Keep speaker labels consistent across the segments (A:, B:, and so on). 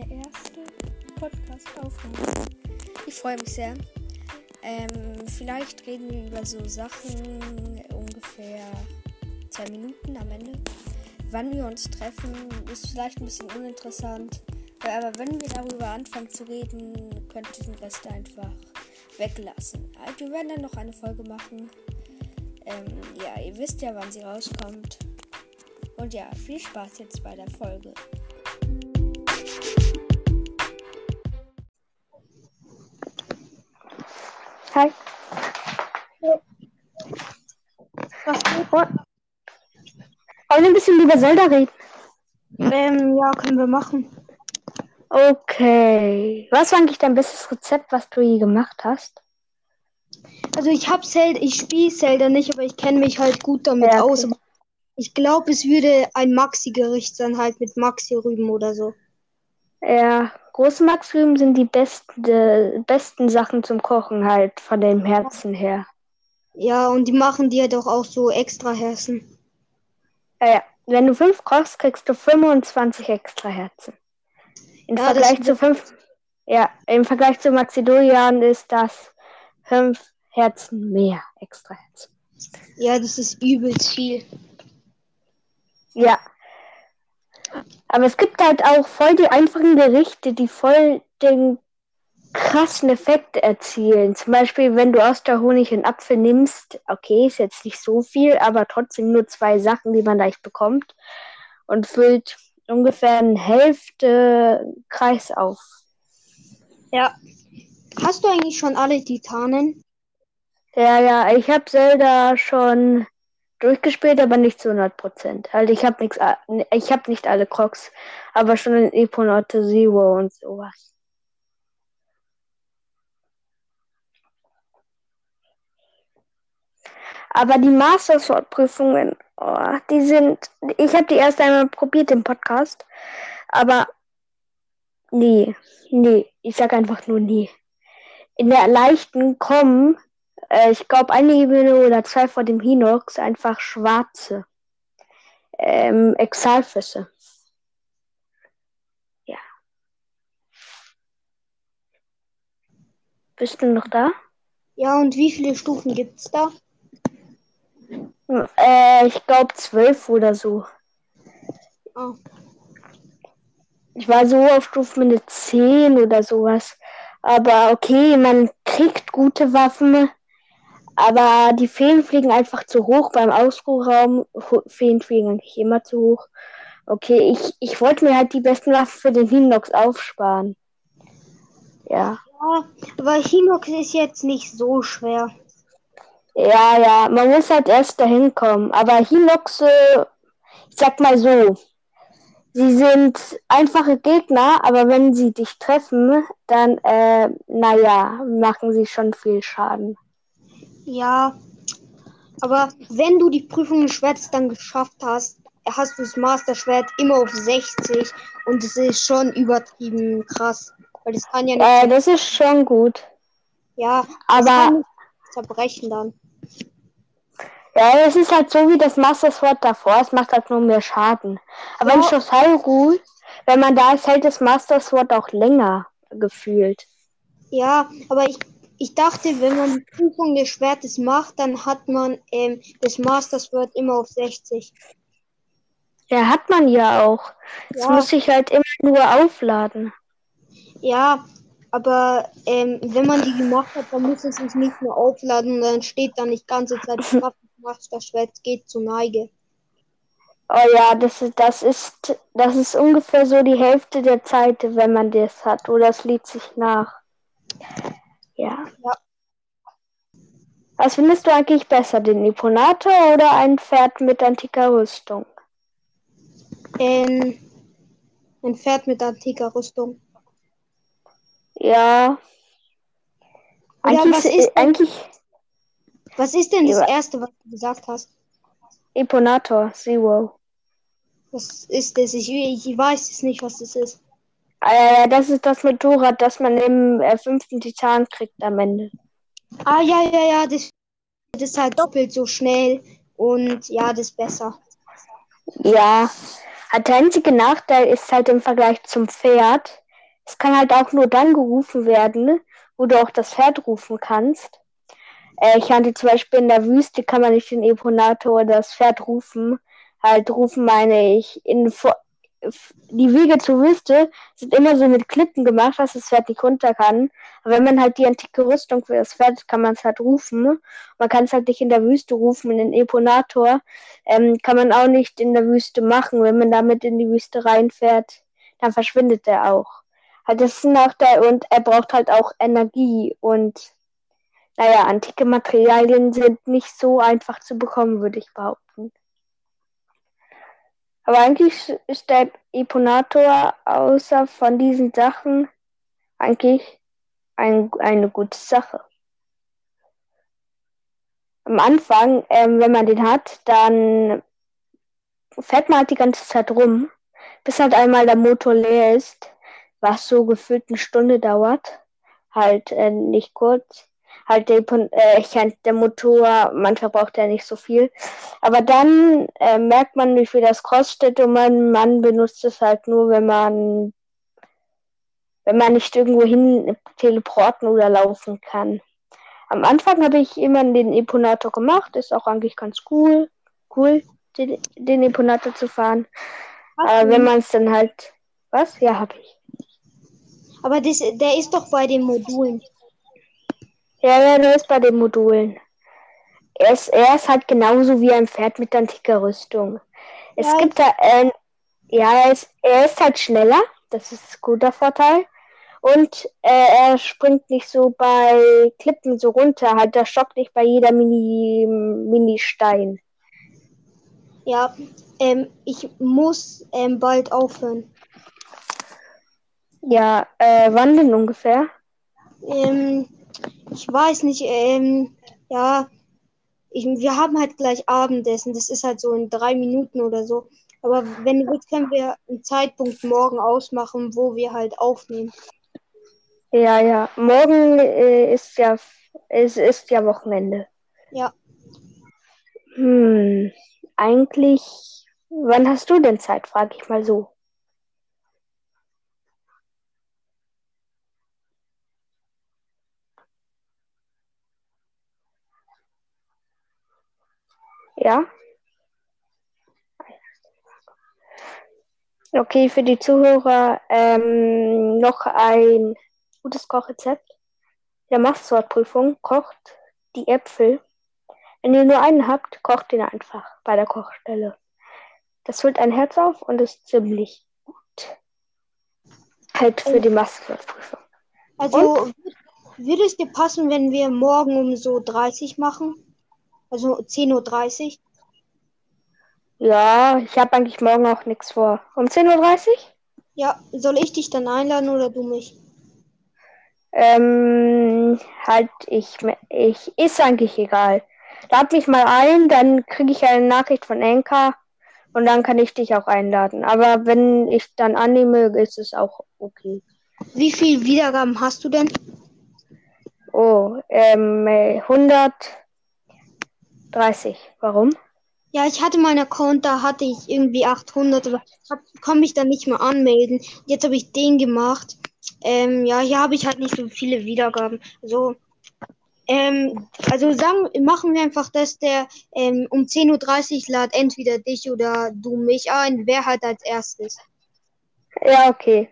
A: meine erste Podcast-Aufnahme. Ich freue mich sehr. Ähm, vielleicht reden wir über so Sachen ungefähr zwei Minuten am Ende. Wann wir uns treffen, ist vielleicht ein bisschen uninteressant. Aber wenn wir darüber anfangen zu reden, könnt ihr den Rest einfach weglassen. Also wir werden dann noch eine Folge machen. Ähm, ja, ihr wisst ja, wann sie rauskommt. Und ja, viel Spaß jetzt bei der Folge.
B: Hi.
C: Was?
B: Wollen wir ein bisschen über Zelda reden?
C: Ähm, ja, können wir machen.
B: Okay. Was war eigentlich dein bestes Rezept, was du je gemacht hast?
C: Also ich hab Zelda, ich spiele Zelda nicht, aber ich kenne mich halt gut damit
B: Ja, okay.
C: aus. Ich glaube, es würde ein Maxi-Gericht sein, halt mit Maxi-Rüben oder so.
B: Ja, große Maxrüben sind die besten, äh, besten Sachen zum Kochen halt von dem Herzen her.
C: Ja, und die machen dir doch auch so extra Herzen.
B: Ja, ja. Wenn du fünf kochst, kriegst du 25 extra Herzen. Im
C: Ja,
B: Vergleich zu fünf, ja, im Vergleich zu Maxidorian ist das fünf Herzen mehr extra Herzen.
C: Ja, das ist übelst viel.
B: Ja. Aber es gibt halt auch voll die einfachen Gerichte, die voll den krassen Effekt erzielen. Zum Beispiel, wenn du aus der Honig einen Apfel nimmst, okay, ist jetzt nicht so viel, aber trotzdem nur zwei Sachen, die man leicht bekommt und füllt ungefähr eine Hälfte Kreis auf.
C: Ja. Hast du eigentlich schon alle Titanen?
B: Ja, ja, ich habe Zelda schon durchgespielt, aber nicht zu 100 Prozent. Halt, ich habe nichts, ich habe nicht alle Crocs, aber schon in Eponaute Zero und sowas. Aber die Master Sword Prüfungen, oh, die sind, ich habe die erst einmal probiert im Podcast, aber nie, nie, ich sag einfach nur nie. In der leichten kommen äh, ich glaube, eine Ebene oder zwei vor dem Hinox einfach schwarze ähm, Exalfüsse. Ja. Bist du noch da?
C: Ja, und wie viele Stufen gibt's da?
B: Hm, Äh, ich glaube zwölf oder so.
C: Oh.
B: Ich war so auf Stufe mit 10 oder sowas. Aber okay, man kriegt gute Waffen, aber die Feen fliegen einfach zu hoch beim Ausruhraum. Feen fliegen eigentlich immer zu hoch. Okay, ich, ich wollte mir halt die besten Waffen für den Hinox aufsparen. Ja.
C: Ja, aber Hinox ist jetzt nicht so schwer.
B: Ja, ja, man muss halt erst dahin kommen. Aber Hinoxe, ich sag mal so, sie sind einfache Gegner, aber wenn sie dich treffen, dann, äh, naja, machen sie schon viel Schaden.
C: Ja, aber wenn du die Prüfung des Schwertes dann geschafft hast, hast du das Master-Schwert immer auf 60 und es ist schon übertrieben krass. Weil das kann ja nicht,
B: Äh, das ist schon gut.
C: ja,
B: aber-
C: zerbrechen dann.
B: Ja, es ist halt so wie das Master Sword davor, es macht halt nur mehr Schaden. Aber in
C: Ja.
B: Schloss Hyrule, wenn man da ist, hält das Master Sword auch länger gefühlt.
C: Ja, aber ich, ich dachte, wenn man die Prüfung des Schwertes macht, dann hat man ähm, das Master-Schwert immer auf 60.
B: Ja, hat man ja auch. Es
C: Ja.
B: muss sich halt immer nur aufladen.
C: Ja, aber ähm, wenn man die gemacht hat, dann muss es sich nicht mehr aufladen und dann steht da nicht ganze Zeit das Schwert geht zur Neige.
B: Oh ja, das ist, das ist, das ist ungefähr so die Hälfte der Zeit, wenn man das hat. Oder es lädt sich nach. Ja.
C: Ja.
B: Was findest du eigentlich besser, den Imponator oder ein Pferd mit antiker Rüstung?
C: Ähm, ein Pferd mit antiker Rüstung.
B: Ja. Eigentlich,
C: was ist denn-
B: eigentlich
C: Was ist denn das. Erste, was du gesagt hast?
B: Imponator, Zero.
C: Was ist das? Ich, ich weiß es nicht, was das ist.
B: Äh, das ist das Motorrad, das man im äh, fünften Titan kriegt am Ende.
C: Ah, ja, ja, ja, das, das ist halt doppelt so schnell und ja, das ist besser.
B: Ja. Der einzige Nachteil ist halt im Vergleich zum Pferd, es kann halt auch nur dann gerufen werden, wo du auch das Pferd rufen kannst. Äh, ich hatte zum Beispiel in der Wüste kann man nicht den Eponator oder das Pferd rufen. Halt rufen meine ich in die Wege zur Wüste sind immer so mit Klippen gemacht, dass das Pferd nicht runter kann. Aber wenn man halt die antike Rüstung für das Pferd, kann man es halt rufen. Man kann es halt nicht in der Wüste rufen. In den Eponator ähm, kann man auch nicht in der Wüste machen. Wenn man damit in die Wüste reinfährt, dann verschwindet er auch. Halt, das ist ein Nachteil und er braucht halt auch Energie und naja, antike Materialien sind nicht so einfach zu bekommen, würde ich behaupten. Aber eigentlich ist der Eponator außer von diesen Sachen eigentlich ein, eine gute Sache. Am Anfang, ähm, wenn man den hat, dann fährt man halt die ganze Zeit rum, bis halt einmal der Motor leer ist, was so gefühlt eine Stunde dauert. Halt äh, nicht kurz halt der, äh, der Motor, manchmal braucht er nicht so viel. Aber dann äh, merkt man, wie viel das kostet und man, man benutzt es halt nur, wenn man wenn man nicht irgendwo hin teleporten oder laufen kann. Am Anfang habe ich immer den Eponator gemacht, ist auch eigentlich ganz cool, cool, den, den Eponator zu fahren. Aber wenn man es dann halt. Was? Ja, habe ich.
C: Aber das, der ist doch bei den Modulen.
B: Ja, der ist bei den Modulen. Er ist, er halt genauso wie ein Pferd mit antiker Rüstung. Es ja, gibt da, äh, ja, er ist, er ist halt schneller. Das ist ein guter Vorteil. Und äh, er springt nicht so bei Klippen so runter. Halt, der schockt nicht bei jeder Mini, Mini-Stein.
C: Ja, ähm, ich muss ähm, bald aufhören.
B: Ja, äh, wann denn ungefähr?
C: Ähm, ich weiß nicht, ähm, ja, ich, wir haben halt gleich Abendessen. Das ist halt so in drei Minuten oder so. Aber wenn du willst, können wir einen Zeitpunkt morgen ausmachen, wo wir halt aufnehmen.
B: Ja, ja. Morgen äh, ist ja es ist ja Wochenende.
C: Ja.
B: Hm, eigentlich, wann hast du denn Zeit, frage ich mal so. Ja. Okay, für die Zuhörer ähm, noch ein gutes Kochrezept. Der Mastsortprüfung kocht die Äpfel. Wenn ihr nur einen habt, kocht ihn einfach bei der Kochstelle. Das füllt ein Herz auf und ist ziemlich gut. Halt für die Mastsortprüfung.
C: Also und? würde es dir passen, wenn wir morgen um so 30 machen? Also 10.30 Uhr.
B: Ja, ich habe eigentlich morgen auch nichts vor. Um 10.30 Uhr?
C: Ja, soll ich dich dann einladen oder du mich?
B: Ähm, halt, ich, ich, ist eigentlich egal. Lad mich mal ein, dann kriege ich eine Nachricht von Enka und dann kann ich dich auch einladen. Aber wenn ich dann annehme, ist es auch okay.
C: Wie viele Wiedergaben hast du denn?
B: Oh, ähm, 100. 30. Warum?
C: Ja, ich hatte meinen Account, da hatte ich irgendwie 800, aber konnte mich dann nicht mehr anmelden. Jetzt habe ich den gemacht. Ähm, ja, hier habe ich halt nicht so viele Wiedergaben. Also, ähm, also sagen, machen wir einfach, dass der ähm, um 10.30 Uhr lad entweder dich oder du mich ein. Wer halt als erstes?
B: Ja, okay.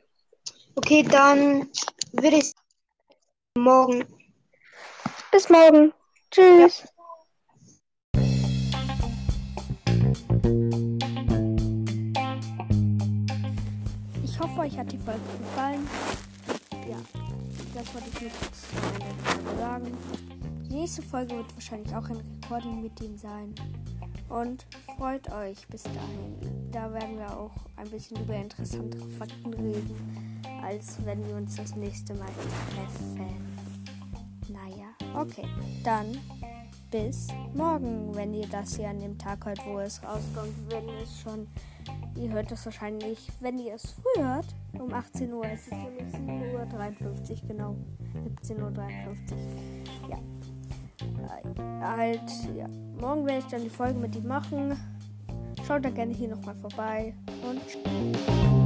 C: Okay, dann würde ich morgen.
B: Bis morgen. Tschüss. Ja. Hoffe, euch hat die Folge gefallen. Ja, das wollte ich mit sagen. Die nächste Folge wird wahrscheinlich auch ein Recording mit ihm sein. Und freut euch bis dahin. Da werden wir auch ein bisschen über interessantere Fakten reden, als wenn wir uns das nächste Mal treffen. Naja, okay. Dann bis morgen, wenn ihr das hier an dem Tag hört, wo es rauskommt, wenn es schon. Ihr hört es wahrscheinlich, wenn ihr es früh hört, um 18 Uhr. Es ist nämlich 7.53 Uhr, genau. 17.53 Uhr. Ja. Äh, halt, ja. Morgen werde ich dann die Folge mit ihm machen. Schaut da gerne hier nochmal vorbei. Und.